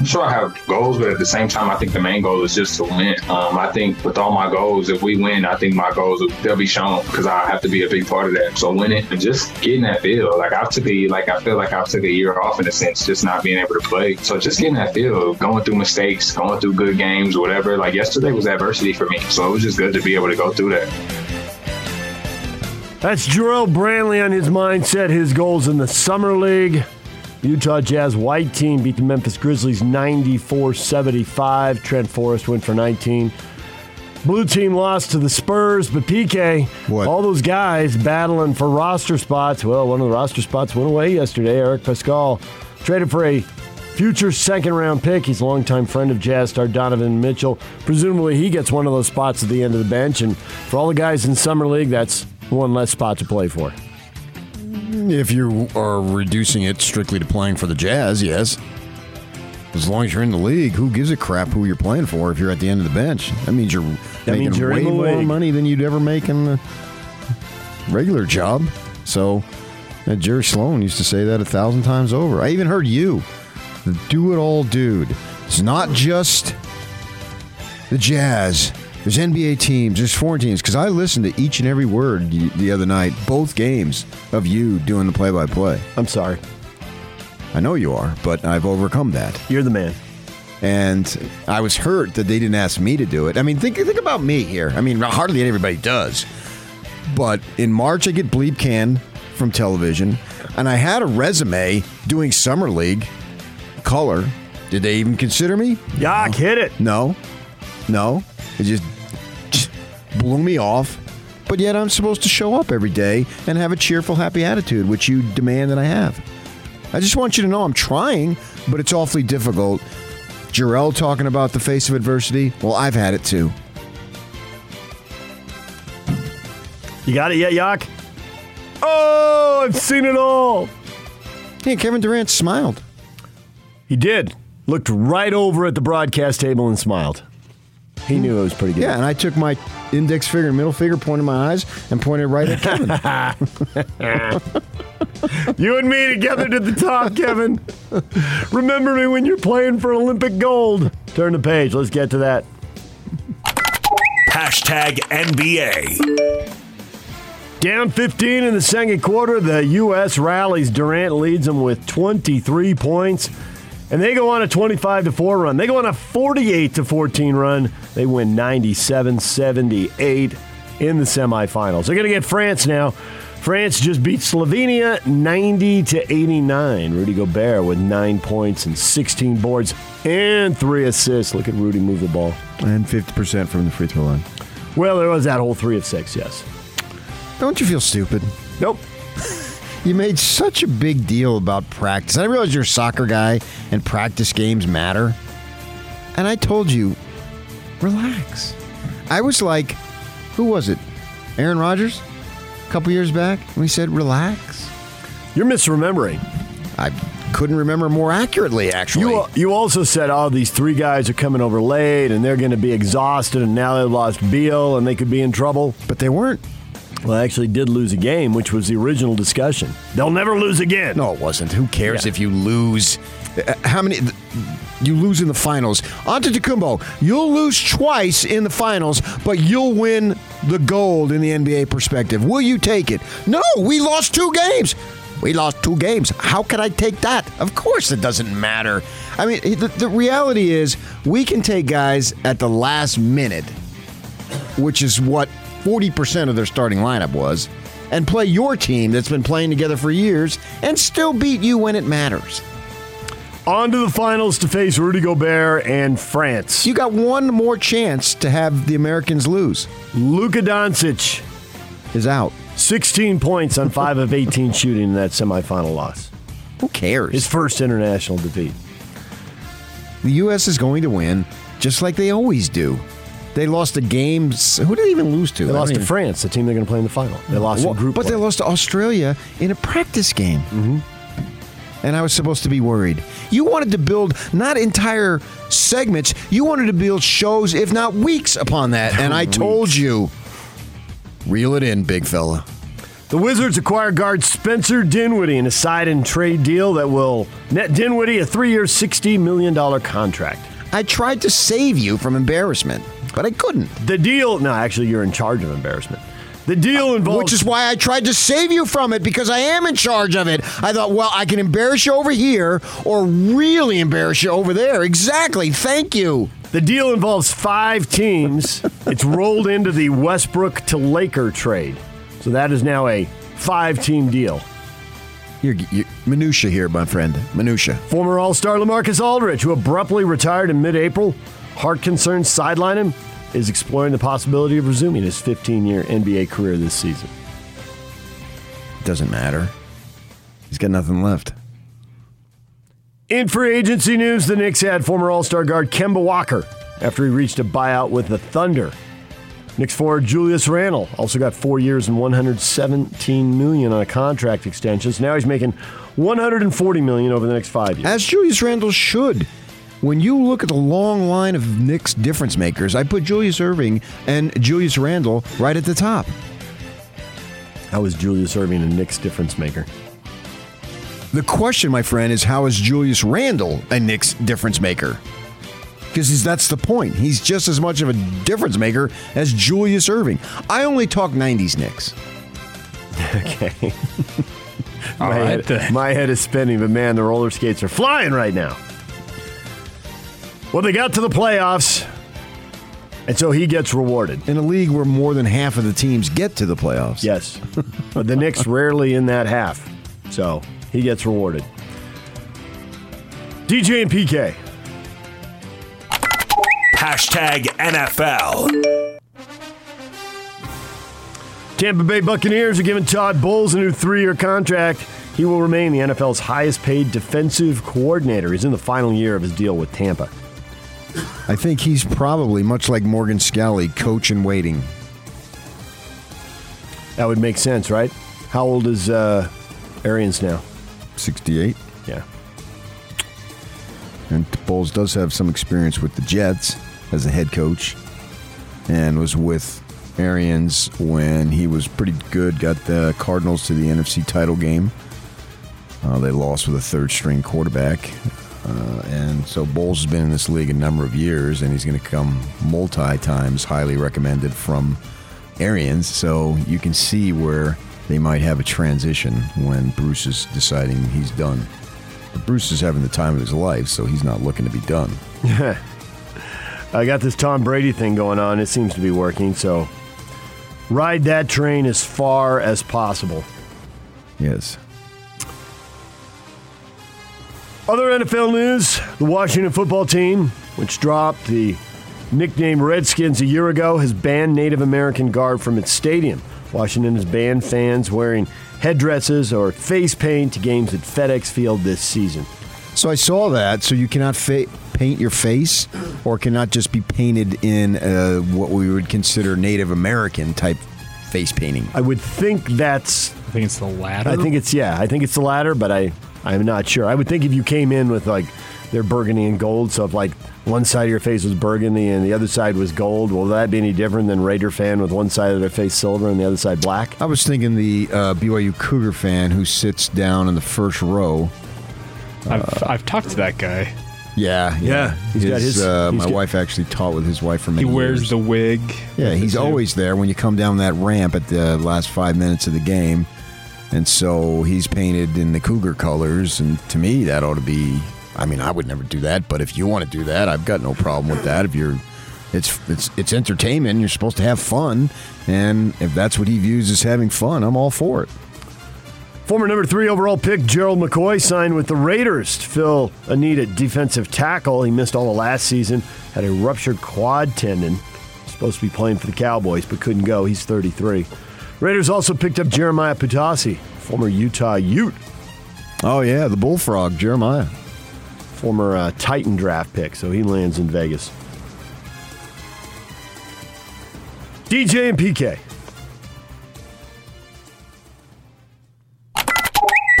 I'm sure I have goals, but at the same time, I think the main goal is just to win. Um, I think with all my goals, if we win, I think my goals they'll be shown because I have to be a big part of that. So winning and just getting that feel. Like I've took a like I feel like I took a year off in a sense, just not being able to play. So just getting that feel, going through mistakes, going through good games, whatever. Like yesterday was adversity for me, so it was just good to be able to go through that. That's Jarrell Brantley on his mindset, his goals in the Summer League. Utah Jazz white team beat the Memphis Grizzlies 94 75. Trent Forrest went for 19. Blue team lost to the Spurs, but PK, What? all those guys battling for roster spots. Well, one of the roster spots went away yesterday. Eric Paschall traded for a future second round pick. He's a longtime friend of Jazz star Donovan Mitchell. Presumably, he gets one of those spots at the end of the bench. And for all the guys in Summer League, that's one less spot to play for. If you are reducing it strictly to playing for the Jazz, yes. As long as you're in the league, who gives a crap who you're playing for if you're at the end of the bench? That means you're That making means you're way more league. money than you'd ever make in the regular job. So, uh, Jerry Sloan used to say that a thousand times over. I even heard you, the do it all dude. It's not just the Jazz. There's NBA teams, there's foreign teams. Because I listened to each and every word the other night, both games of you doing the play by play. I'm sorry. I know you are, but I've overcome that. You're the man. And I was hurt that they didn't ask me to do it. I mean, think think about me here. I mean, hardly anybody does. But in March, I get bleep can from television, and I had a resume doing summer league color. Did they even consider me? Yak, hit it. No, no. It just, just blew me off. But yet, I'm supposed to show up every day and have a cheerful, happy attitude, which you demand that I have. I just want you to know I'm trying, but it's awfully difficult. Jarrell talking about the face of adversity. Well, I've had it too. You got it yet, Yak? Oh, I've seen it all. Hey, Kevin Durant smiled. He did. Looked right over at the broadcast table and smiled. He knew it was pretty good. Yeah, and I took my index finger and middle finger, pointed my eyes, and pointed right at Kevin. You and me together to the top, Kevin. Remember me when you're playing for Olympic gold. Turn the page. Let's get to that. Hashtag NBA. Down 15 in the second quarter, the U.S. rallies. Durant leads them with 23 points, and they go on a 25 to 4 run. They go on a 48 to 14 run. They win 97 78 in the semifinals. They're going to get France now. France just beat Slovenia 90 to 89. Rudy Gobert with nine points and 16 boards and three assists. Look at Rudy move the ball. and 50% from the free throw line. Well, there was that whole three of six, yes. Don't you feel stupid? Nope. You made such a big deal about practice. I realize you're a soccer guy and practice games matter. And I told you, relax. I was like, who was it? Aaron Rodgers? A couple years back? And we said, relax. You're misremembering. I couldn't remember more accurately, actually. You you also said, oh, these three guys are coming over late and they're going to be exhausted, and now they've lost Beal and they could be in trouble. but they weren't. Well, I actually did lose a game, which was the original discussion. They'll never lose again. No, it wasn't. Who cares Yeah. if you lose? Uh, How many? You lose in the finals. Antetokounmpo, you'll lose twice in the finals, but you'll win the gold in the NBA perspective. Will you take it? No, we lost two games. We lost two games. How can I take that? Of course, it doesn't matter. I mean, the, the reality is, we can take guys at the last minute, which is what 40% of their starting lineup was, and play your team that's been playing together for years and still beat you when it matters. On to the finals to face Rudy Gobert and France. You got one more chance to have the Americans lose. Luka Doncic, Is out. 16 points on 5 of 18 shooting in that semifinal loss. Who cares? His first international defeat. the U.S. is going to win, just like they always do. They lost the games. Who did they even lose to? They I lost don't to France, the team they're going to play in the final. They lost Well, in group but they lost to Australia in a practice game. Mm-hmm. And I was supposed to be worried. You wanted to build not entire segments. You wanted to build shows, if not weeks, upon that. And I told you, reel it in, big fella. The Wizards acquire guard Spencer Dinwiddie in a side and trade deal that will net Dinwiddie a three-year, $60 million contract. I tried to save you from embarrassment, but I couldn't. The deal, no, actually, you're in charge of embarrassment. The deal uh, involves. Which is why I tried to save you from it because I am in charge of it. I thought, well, I can embarrass you over here or really embarrass you over there. Exactly. Thank you. The deal involves five teams. it's rolled into the Westbrook to Laker trade. So that is now a five team deal. You're, you're minutia here, my friend. Minutia. Former All Star LaMarcus Aldridge, who abruptly retired in mid April, heart concerns sideline him, is exploring the possibility of resuming his 15 year NBA career this season. It Doesn't matter. He's got nothing left. In free agency news, the Knicks had former All Star guard Kemba Walker after he reached a buyout with the Thunder. Knicks forward Julius Randle also got four years and 117 million on a contract extension. So now he's making 140 million over the next five years. As Julius Randle should. When you look at the long line of Knicks difference makers, I put Julius Erving and Julius Randle right at the top. How is Julius Erving a Knicks difference maker? The question, my friend, is how is Julius Randle a Knicks difference maker? Because that's the point. He's just as much of a difference maker as Julius Erving. I only talk 90s Knicks. Okay. My, right, head, my head is spinning, but man, the roller skates are flying right now. Well, they got to the playoffs, and so he gets rewarded. In a league where more than half of the teams get to the playoffs. Yes. but the Knicks rarely in that half. So he gets rewarded. DJ and PK. Hashtag NFL. Tampa Bay Buccaneers are giving Todd Bowles a new three year contract. He will remain the NFL's highest paid defensive coordinator. He's in the final year of his deal with Tampa. I think he's probably, much like Morgan Scalley, coach in waiting. That would make sense, right? How old is uh, Arians now? 68. Yeah. And Bowles does have some experience with the Jets as a head coach and was with Arians when he was pretty good, got the Cardinals to the NFC title game. Uh, they lost with a third string quarterback. Uh, and so Bowles has been in this league a number of years, and he's going to come multi times highly recommended from Arians. So you can see where they might have a transition when Bruce is deciding he's done. But Bruce is having the time of his life, so he's not looking to be done. I got this Tom Brady thing going on. It seems to be working. So ride that train as far as possible. Yes. Other NFL news the Washington football team, which dropped the nickname Redskins a year ago, has banned Native American garb from its stadium. Washington has banned fans wearing headdresses or face paint to games at FedEx Field this season. So I saw that. So you cannot fa- paint your face, or cannot just be painted in uh, what we would consider Native American type face painting. I would think that's. I think it's the latter. I think it's yeah. I think it's the latter, but I I'm not sure. I would think if you came in with like their burgundy and gold, so if like one side of your face was burgundy and the other side was gold, will that be any different than Raider fan with one side of their face silver and the other side black? I was thinking the uh, BYU Cougar fan who sits down in the first row. I've, I've talked to that guy. Yeah, Yeah, he's got his- uh, he's my got- wife actually taught with his wife for He wears years. the wig. Yeah, he's Too. always there when you come down that ramp at the last five minutes of the game. And so he's painted in the Cougar colors. And to me, that ought to be. I mean, I would never do that, but if you want to do that, I've got no problem with that. If you're. It's it's it's entertainment. You're supposed to have fun, and if that's what he views as having fun, I'm all for it. Former number three overall pick Gerald McCoy signed with the Raiders to fill a need at defensive tackle. He missed all of last season, had a ruptured quad tendon. Supposed to be playing for the Cowboys, but couldn't go. He's 33. Raiders also picked up Jeremiah Patasi, former Utah Ute, Oh yeah, the bullfrog, Jeremiah. former uh, Titan draft pick, so he lands in Vegas. DJ and PK.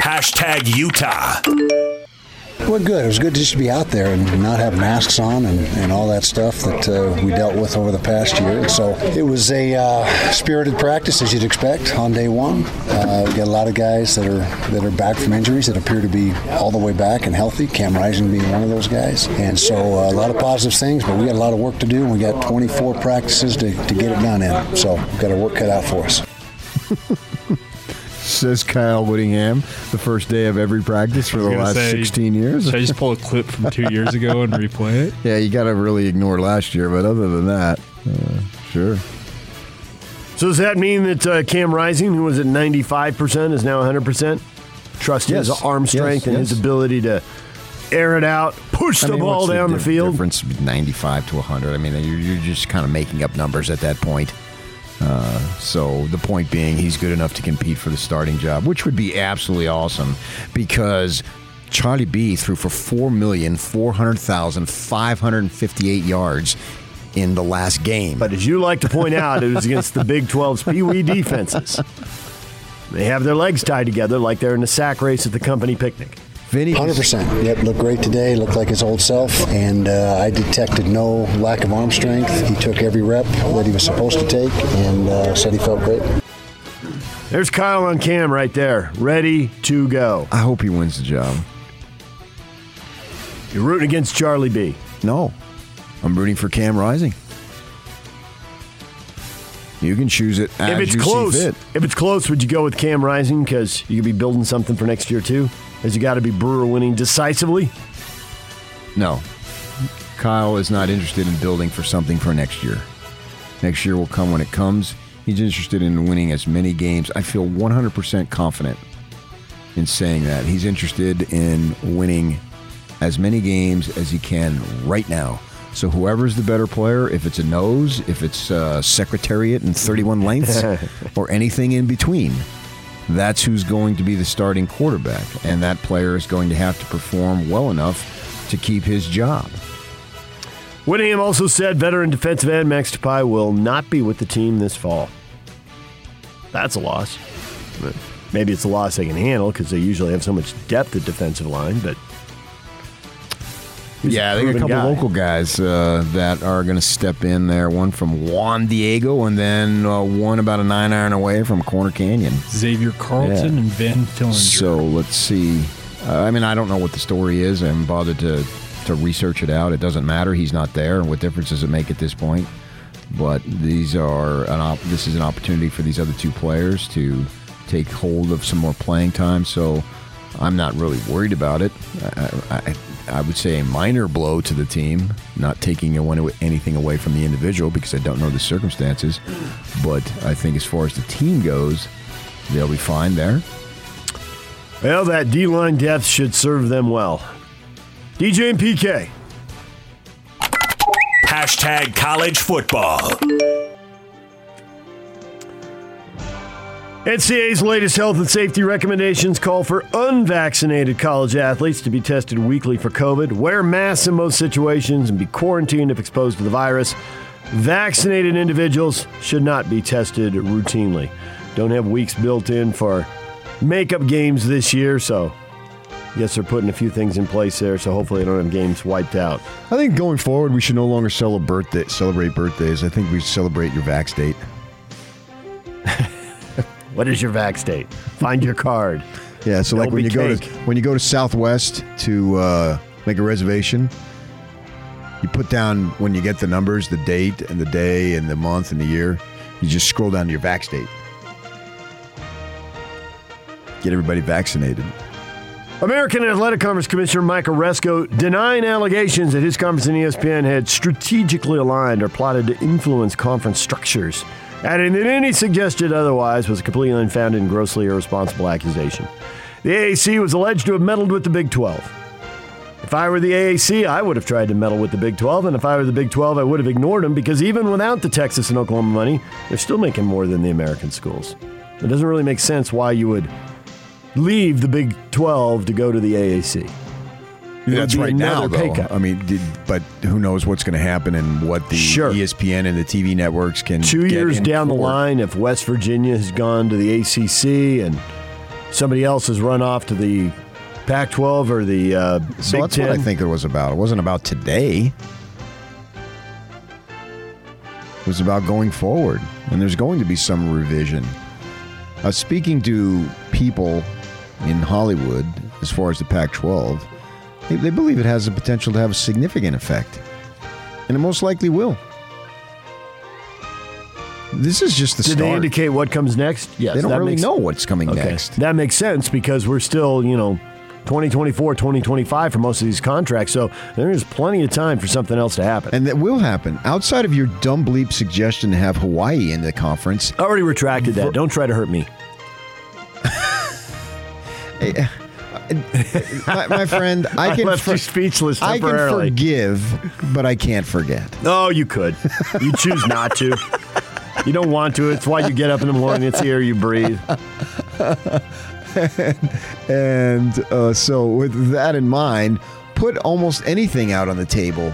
Hashtag Utah. Well, good. It was good just to be out there and not have masks on and, and all that stuff that uh, we dealt with over the past year. So it was a uh, spirited practice, as you'd expect, on day one. Uh, we got a lot of guys that are that are back from injuries that appear to be all the way back and healthy. Cam Rising being one of those guys, and so uh, a lot of positive things. But we got a lot of work to do, and we got 24 practices to, to get it done in. So we've got our work cut out for us. Says Kyle Whittingham, the first day of every practice for the last say, 16 years. Should I just pull a clip from two years ago and replay it? Yeah, you got to really ignore last year, but other than that, uh, sure. So does that mean that uh, Cam Rising, who was at 95%, is now 100%? Trust Yes. his arm Yes, strength and his ability to air it out, push I the mean, ball down the, diff- field. Difference 95 to 100. I mean, you're, you're just kind of making up numbers at that point. Uh, so the point being, he's good enough to compete for the starting job, which would be absolutely awesome because Charlie B threw for four million four hundred thousand five hundred fifty-eight yards in the last game. But as you like to point out, it was against the Big 12's Pee Wee defenses. They have their legs tied together like they're in a sack race at the company picnic. Vinny, Hundred percent. Yep, looked great today. Looked like his old self, and uh, I detected no lack of arm strength. He took every rep that he was supposed to take, and uh, said he felt great. There's Kyle on cam right there, ready to go. I hope he wins the job. You're rooting against Charlie B. No, I'm rooting for Cam Rising. You can choose it as if it's you close, see fit. if it's close, would you go with Cam Rising because you could be building something for next year too? As you got to be Brewer winning decisively. No. Kyle is not interested in building for something for next year. Next year will come when it comes. He's interested in winning as many games. I feel 100% confident in saying that. He's interested in winning as many games as he can right now. So whoever's the better player, if it's a nose, if it's uh, secretariat and 31 lengths, or anything in between, that's who's going to be the starting quarterback. And that player is going to have to perform well enough to keep his job. Whittingham also said veteran defensive end Max Tupai will not be with the team this fall. That's a loss. Maybe it's a loss they can handle because they usually have so much depth at defensive line, but yeah, they got a couple guy. local guys uh, that are going to step in there. One from Juan Diego, and then uh, one about a nine iron away from Corner Canyon. Xavier Carlton Yeah. and Van Fillinger. So let's see. Uh, I mean, I don't know what the story is. I haven't bothered to to research it out. It doesn't matter. He's not there. And what difference does it make at this point? But these are an op- this is an opportunity for these other two players to take hold of some more playing time. So I'm not really worried about it. I, I, I would say a minor blow to the team, not taking anything away from the individual because I don't know the circumstances. But I think as far as the team goes, they'll be fine there. Well, that D line depth should serve them well. DJ and PK. Hashtag college football. NCAA's latest health and safety recommendations call for unvaccinated college athletes to be tested weekly for COVID, wear masks in most situations, and be quarantined if exposed to the virus. Vaccinated individuals should not be tested routinely. Don't have weeks built in for makeup games this year, so yes, they're putting a few things in place there, so hopefully they don't have games wiped out. I think going forward, we should no longer celebrate birthday, celebrate birthdays. I think we celebrate your vax date. What is your vax date? Find your card. Yeah, so like There'll when you go to when you go to Southwest to uh, make a reservation, you put down when you get the numbers, the date and the day and the month and the year. You just scroll down to your vax date. Get everybody vaccinated. American Athletic Conference Commissioner Mike Aresco denying allegations that his conference and ESPN had strategically aligned or plotted to influence conference structures, adding that any suggestion otherwise was a completely unfounded and grossly irresponsible accusation. The AAC was alleged to have meddled with the Big 12. If I were the AAC, I would have tried to meddle with the Big 12, and if I were the Big 12, I would have ignored them because even without the Texas and Oklahoma money, they're still making more than the American schools. It doesn't really make sense why you would leave the Big 12 to go to the AAC. That's right now, though. cut. I mean, did, but who knows what's going to happen and what the Sure. ESPN and the TV networks can Two years down the line, if West Virginia has gone to the ACC and somebody else has run off to the Pac-12 or the uh, So Big that's Ten, what I think it was about. It wasn't about today. It was about going forward, and there's going to be some revision. Uh, speaking to people in Hollywood, as far as the Pac-12, they, they believe it has the potential to have a significant effect, and it most likely will. This is just the Did start. they indicate what comes next? Yes. They don't that really makes- know what's coming Okay. next. That makes sense because we're still, you know, 2024, 2025 for most of these contracts. So there's plenty of time for something else to happen. And that will happen. Outside of your dumb bleep suggestion to have Hawaii in the conference, I already retracted that. Don't try to hurt me. my, my friend, I I can left for- you speechless I can forgive, but I can't forget. Oh, you could. You choose not to. You don't want to. It's why you get up in the morning. It's the air you breathe. And uh, so, with that in mind, put almost anything out on the table,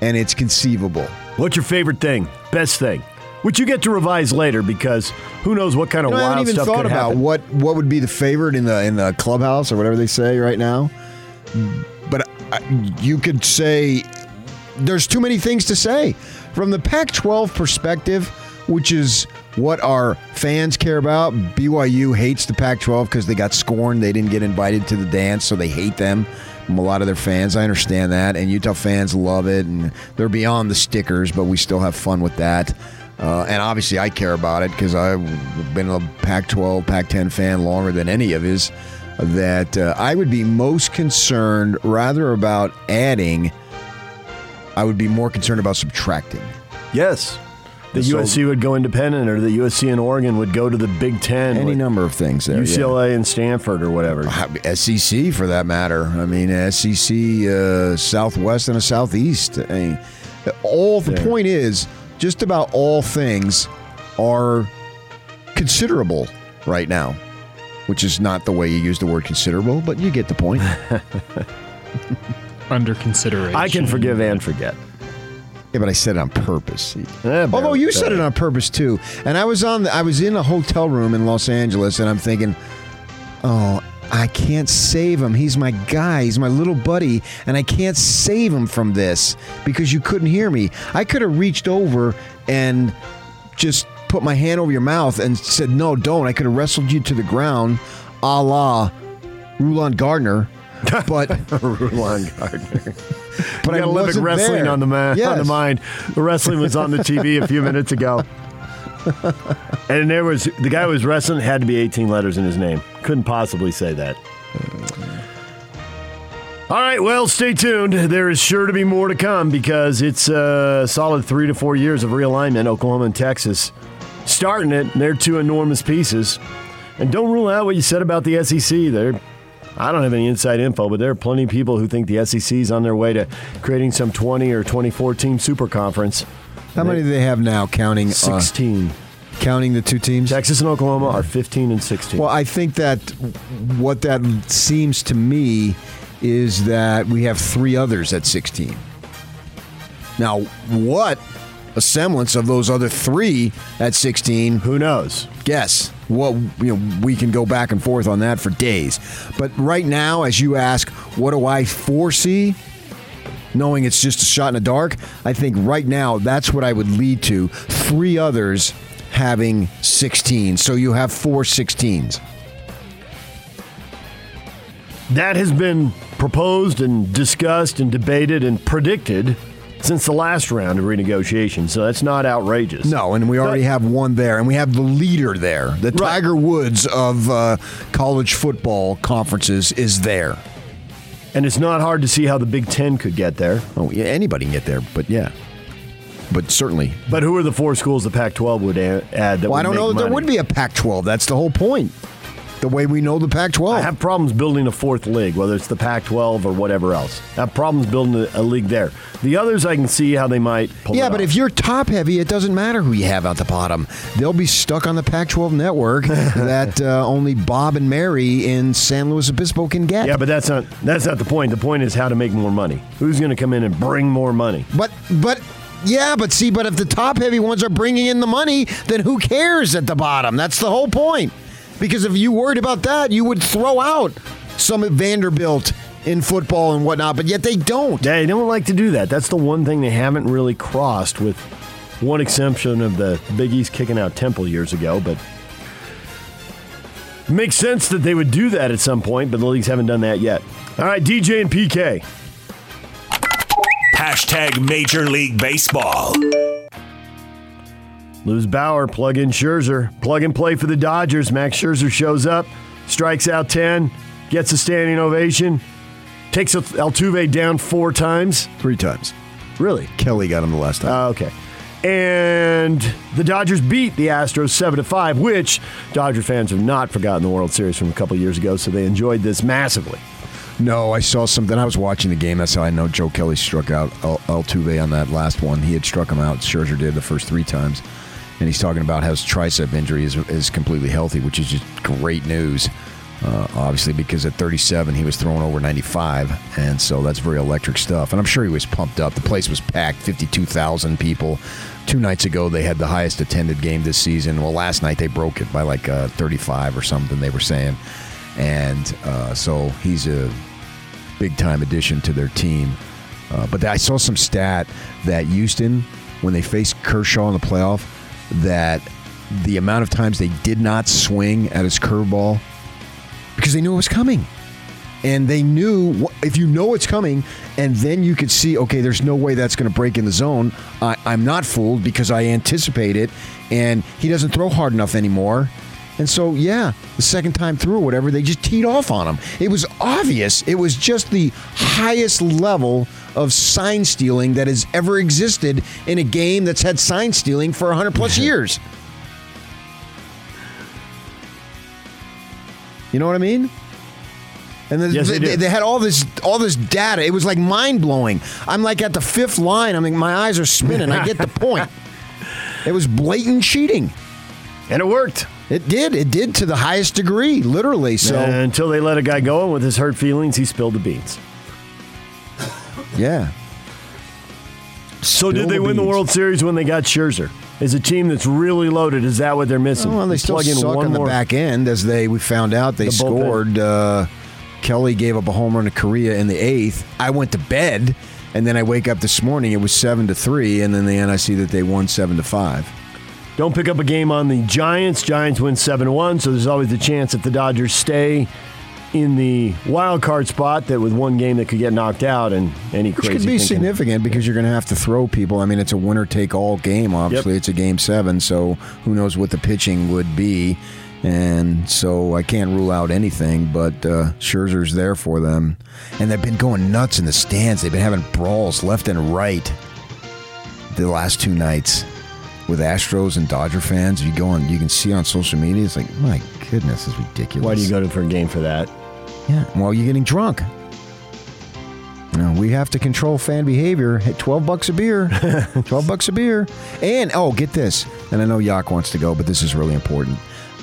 and it's conceivable. What's your favorite thing? Best thing? Which you get to revise later because who knows what kind of You know, I wild haven't even stuff thought could about happen. what what would be the favorite in the in the clubhouse or whatever they say right now. But I, you could say there's too many things to say from the Pac-12 perspective, which is what our fans care about. BYU hates the Pac-12 because they got scorned. They didn't get invited to the dance, so they hate them. A lot of their fans, I understand that, and Utah fans love it, and they're beyond the stickers, but we still have fun with that. Uh, and obviously, I care about it because I've been a Pac-12, Pac-10 fan longer than any of his. That uh, I would be most concerned rather about adding. I would be more concerned about subtracting. Yes. The So- USC would go independent, or the USC and Oregon would go to the Big Ten. Any number of things there. yeah. UCLA and Stanford or whatever. SEC for that matter. I mean, SEC uh, Southwest and a Southeast. I mean, all the Yeah. point is, just about all things are considerable right now, which is not the way you use the word considerable, but you get the point. Under consideration. I can forgive and forget. yeah, but I said it on purpose. Eh, Although you said it on purpose too, and I was on, the, I was in a hotel room in Los Angeles, and I'm thinking, oh, I can't save him. He's my guy. He's my little buddy, and I can't save him from this because you couldn't hear me. I could have reached over and just put my hand over your mouth and said, no, don't. I could have wrestled you to the ground, a la Rulon Gardner. But Rulon Gardner. but you I got Olympic wasn't wrestling there. on the ma- on the mind. The wrestling was on the TV a few minutes ago. and there was the guy who was wrestling had to be 18 letters in his name. Couldn't possibly say that. All right, well, stay tuned. There is sure to be more to come because it's a solid three to four years of realignment, Oklahoma and Texas. Starting it, they're two enormous pieces. And don't rule out what you said about the SEC. They're I don't have any inside info, but there are plenty of people who think the SEC is on their way to creating some 20 or 24 team super conference. How many do they have now? Counting uh, 16. Counting the two teams. Texas and Oklahoma are 15 and 16. Well, I think that what that seems to me is that we have three others at 16. Now, what a semblance of those other three at 16? who knows? Guess. Well, you know, we can go back and forth on that for days. But right now, as you ask, what do I foresee? Knowing it's just a shot in the dark, I think right now that's what I would lead to. Three others having 16. So you have four 16s. That has been proposed and discussed and debated and predicted since the last round of renegotiation. So that's not outrageous. No, and we already have one there, and we have the leader there. The Right. Tiger Woods of uh, college football conferences is there. And it's not hard to see how the Big Ten could get there. Oh, yeah, anybody can get there, but yeah, but certainly. But who are the four schools the Pac 12 would add that Well, I don't know that there would be a Pac-12. That's the whole point. the way we know the Pac-12. I have problems building a fourth league, whether it's the Pac-12 or whatever else. I have problems building a, a league there. The others, I can see how they might. pull yeah, but off. if you're top heavy, it doesn't matter who you have at the bottom. They'll be stuck on the Pac-12 network that uh, only Bob and Mary in San Luis Obispo can get. yeah, but that's not that's not the point. The point is how to make more money. Who's going to come in and bring more money? But but yeah, but see, but if the top heavy ones are bringing in the money, then who cares at the bottom? That's the whole point. Because if you worried about that, you would throw out some Vanderbilt in football and whatnot. But yet they don't. They don't like to do that. That's the one thing they haven't really crossed, with one exception of the Big East kicking out Temple years ago. But makes sense that they would do that at some point, but the leagues haven't done that yet. All right, DJ and PK. Hashtag Major League Baseball. Lose Bauer, plug in Scherzer. Plug and play for the Dodgers. Max Scherzer shows up, strikes out 10, gets a standing ovation, takes Altuve down four times. Three times. Really? Kelly got him the last time. Uh, okay. And the Dodgers beat the Astros 7 to 5, which Dodger fans have not forgotten the World Series from a couple years ago, so they enjoyed this massively. No, I saw something. I was watching the game. That's how I know Joe Kelly struck out Al- Altuve on that last one. He had struck him out. Scherzer did the first three times. And he's talking about how his tricep injury is, is completely healthy, which is just great news. Uh, obviously, because at 37, he was throwing over 95. And so that's very electric stuff. And I'm sure he was pumped up. The place was packed 52,000 people. Two nights ago, they had the highest attended game this season. Well, last night, they broke it by like uh, 35 or something, they were saying. And uh, so he's a big time addition to their team. Uh, but I saw some stat that Houston, when they faced Kershaw in the playoff, that the amount of times they did not swing at his curveball because they knew it was coming. And they knew if you know it's coming, and then you could see, okay, there's no way that's going to break in the zone. I, I'm not fooled because I anticipate it, and he doesn't throw hard enough anymore. And so, yeah, the second time through or whatever, they just teed off on him. It was obvious. It was just the highest level of sign stealing that has ever existed in a game that's had sign stealing for 100 plus years. You know what I mean? And the, Yes, they, they they had all this all this data. It was like mind blowing. I'm like at the fifth line. I mean, my eyes are spinning. I get the point. It was blatant cheating. And it worked. It did. It did to the highest degree, literally. So And until they let a guy go, and with his hurt feelings, he spilled the beans. yeah. So, did they the win the. World Series when they got Scherzer? Is a team that's really loaded? Is that what they're missing? Well, they still plug in suck one on the more- back end, as they we found out they The scored. Uh, Kelly gave up a home run to Correa in the eighth. I went to bed, and then I wake up this morning. It was seven to three, and then the end I see that they won seven to five. Don't pick up a game on the Giants. Giants win 7 1, so there's always the chance if the Dodgers stay in the wild card spot that with one game that could get knocked out and any Which crazy could be thing can- significant because you're going to have to throw people. I mean, it's a winner take all game. Obviously, Yep. it's a game seven, so who knows what the pitching would be. And so I can't rule out anything, but uh, Scherzer's there for them. And they've been going nuts in the stands. They've been having brawls left and right the last two nights with Astros and Dodger fans. You go on, you can see on social media. It's like, my goodness, it's ridiculous. Why do you go to for a game for that? Yeah, well, you're getting drunk. You know, we have to control fan behavior. Hey, Twelve bucks a beer. Twelve bucks a beer. And oh, get this. And I know Yak wants to go, but this is really important.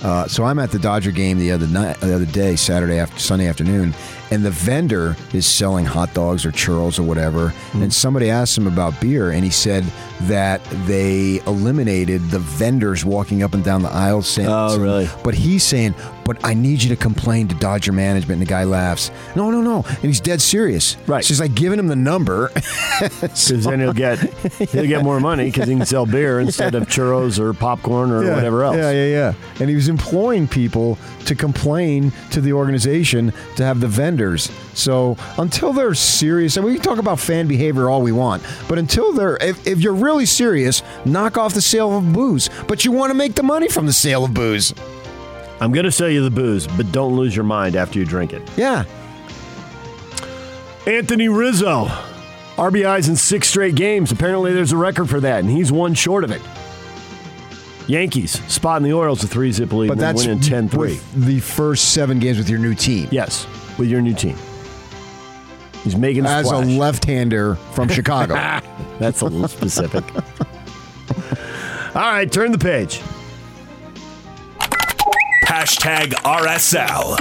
Uh, so I'm at the Dodger game the other night, the other day, Saturday after Sunday afternoon, and the vendor is selling hot dogs or churros or whatever. And somebody asked him about beer, and he said that they eliminated the vendors walking up and down the aisle saying, Oh, really? but he's saying, but I need you to complain to Dodger management. And the guy laughs. No, no, no. And he's dead serious. Right. So he's like giving him the number. Because then he'll get he'll get more money because he can sell beer instead of churros or popcorn or whatever else. Yeah, yeah, yeah. And he was imploring people to complain to the organization to have the vendors. So until they're serious, and we can talk about fan behavior all we want, but until they're, if, if you're really serious, knock off the sale of booze. But you want to make the money from the sale of booze. I'm going to sell you the booze, but don't lose your mind after you drink it. Yeah. Anthony Rizzo, RBIs in six straight games. Apparently, there's a record for that, and he's one short of it. Yankees spot in the Orioles a three zip lead, But that's winning 10 3. the first seven games with your new team. Yes, with your new team. He's making a As splash. a left-hander from Chicago. That's a little specific. All right, turn the page. Hashtag RSL.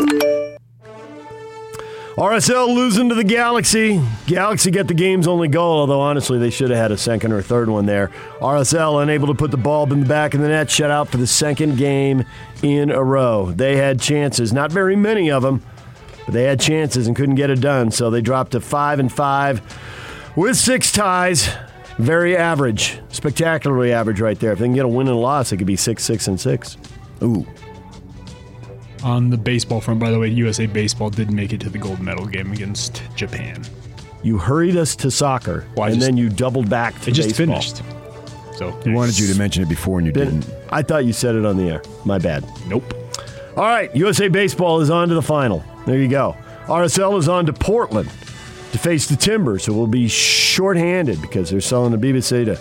RSL losing to the Galaxy. Galaxy get the game's only goal, although honestly they should have had a second or third one there. RSL unable to put the ball in the back of the net, shut out for the second game in a row. They had chances, not very many of them, but they had chances and couldn't get it done. So they dropped to five and five with six ties. Very average, spectacularly average right there. If they can get a win and a loss, it could be six, six, and six. Ooh. On the baseball front, by the way, USA Baseball did make it to the gold medal game against Japan. You hurried us to soccer, Well, and just- then you doubled back to baseball. It just baseball. finished. So I wanted you to mention it before and you Didn't- didn't. I thought you said it on the air. My bad. Nope. All right, USA Baseball is on to the final. There you go. RSL is on to Portland to face the Timbers, who will be shorthanded because they're selling the BBC to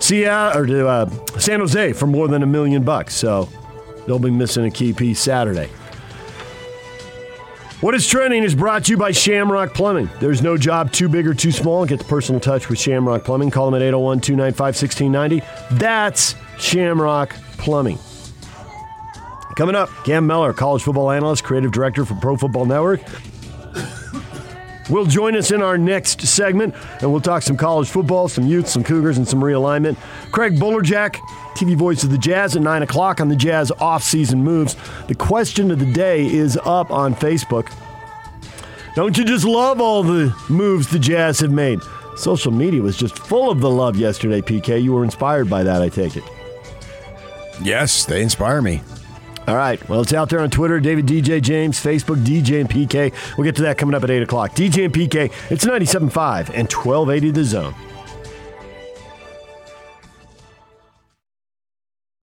Seattle or to uh, San Jose for more than a million bucks. So they'll be missing a key piece Saturday. What is trending is brought to you by Shamrock Plumbing. There's no job too big or too small. Get the personal touch with Shamrock Plumbing. Call them at 801 295 1690. That's Shamrock Plumbing. Coming up, Cam Mellor, college football analyst, creative director for Pro Football Network, will join us in our next segment, and we'll talk some college football, some Utes, some Cougars, and some realignment. Craig Bolerjack, TV voice of the Jazz at 9 o'clock on the Jazz off-season moves. The question of the day is up on Facebook. Don't you just love all the moves the Jazz have made? Social media was just full of the love yesterday, PK. You were inspired by that, I take it. Yes, they inspire me. All right. Well, it's out there on Twitter, David DJ James, Facebook, DJ and PK. We'll get to that coming up at 8 o'clock. DJ and PK, it's 97.5 and 1280 The Zone.